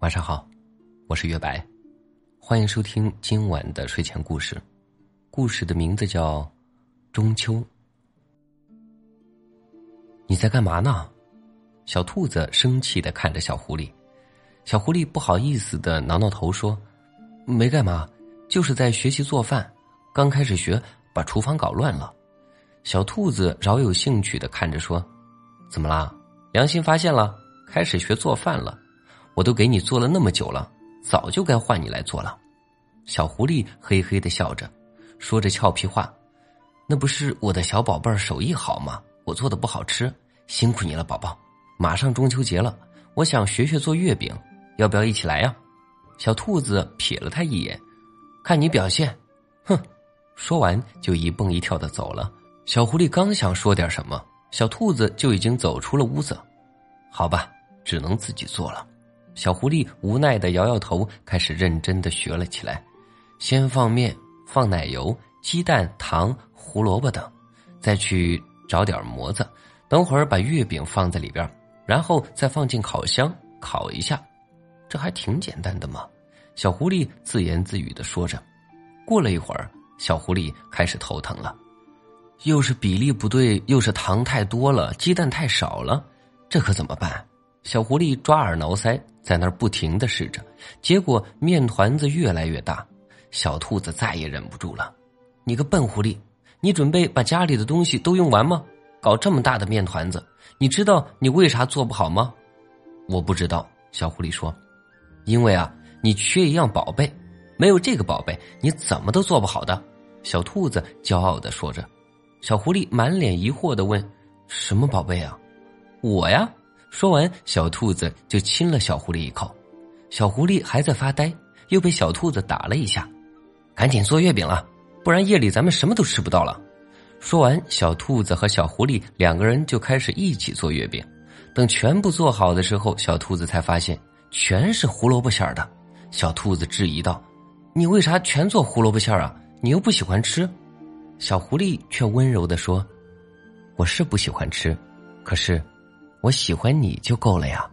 晚上好，我是月白，欢迎收听今晚的睡前故事。故事的名字叫《中秋》。你在干嘛呢？小兔子生气的看着小狐狸。小狐狸不好意思的挠挠头说：“没干嘛，就是在学习做饭。刚开始学，把厨房搞乱了。”小兔子饶有兴趣的看着说：“怎么啦？良心发现了？开始学做饭了？我都给你做了那么久了，早就该换你来做了。”小狐狸嘿嘿的笑着，说着俏皮话：“那不是我的小宝贝儿手艺好吗？我做的不好吃，辛苦你了，宝宝。马上中秋节了，我想学学做月饼，要不要一起来呀？”小兔子瞥了他一眼，看你表现，哼！说完就一蹦一跳的走了。小狐狸刚想说点什么，小兔子就已经走出了屋子。好吧，只能自己做了。小狐狸无奈的摇摇头，开始认真的学了起来。先放面，放奶油、鸡蛋、糖、胡萝卜等，再去找点模子。等会儿把月饼放在里边，然后再放进烤箱烤一下。这还挺简单的嘛。小狐狸自言自语的说着。过了一会儿，小狐狸开始头疼了。又是比例不对，又是糖太多了，鸡蛋太少了，这可怎么办？小狐狸抓耳挠腮，在那儿不停的试着，结果面团子越来越大。小兔子再也忍不住了：“你个笨狐狸，你准备把家里的东西都用完吗？搞这么大的面团子，你知道你为啥做不好吗？”“我不知道。”小狐狸说，“因为啊，你缺一样宝贝，没有这个宝贝，你怎么都做不好的。”小兔子骄傲的说着。小狐狸满脸疑惑的问：“什么宝贝啊？我呀！”说完，小兔子就亲了小狐狸一口。小狐狸还在发呆，又被小兔子打了一下。赶紧做月饼了，不然夜里咱们什么都吃不到了。说完，小兔子和小狐狸两个人就开始一起做月饼。等全部做好的时候，小兔子才发现全是胡萝卜馅儿的。小兔子质疑道：“你为啥全做胡萝卜馅儿啊？你又不喜欢吃？”小狐狸却温柔的说：“我是不喜欢吃，可是，我喜欢你就够了呀。”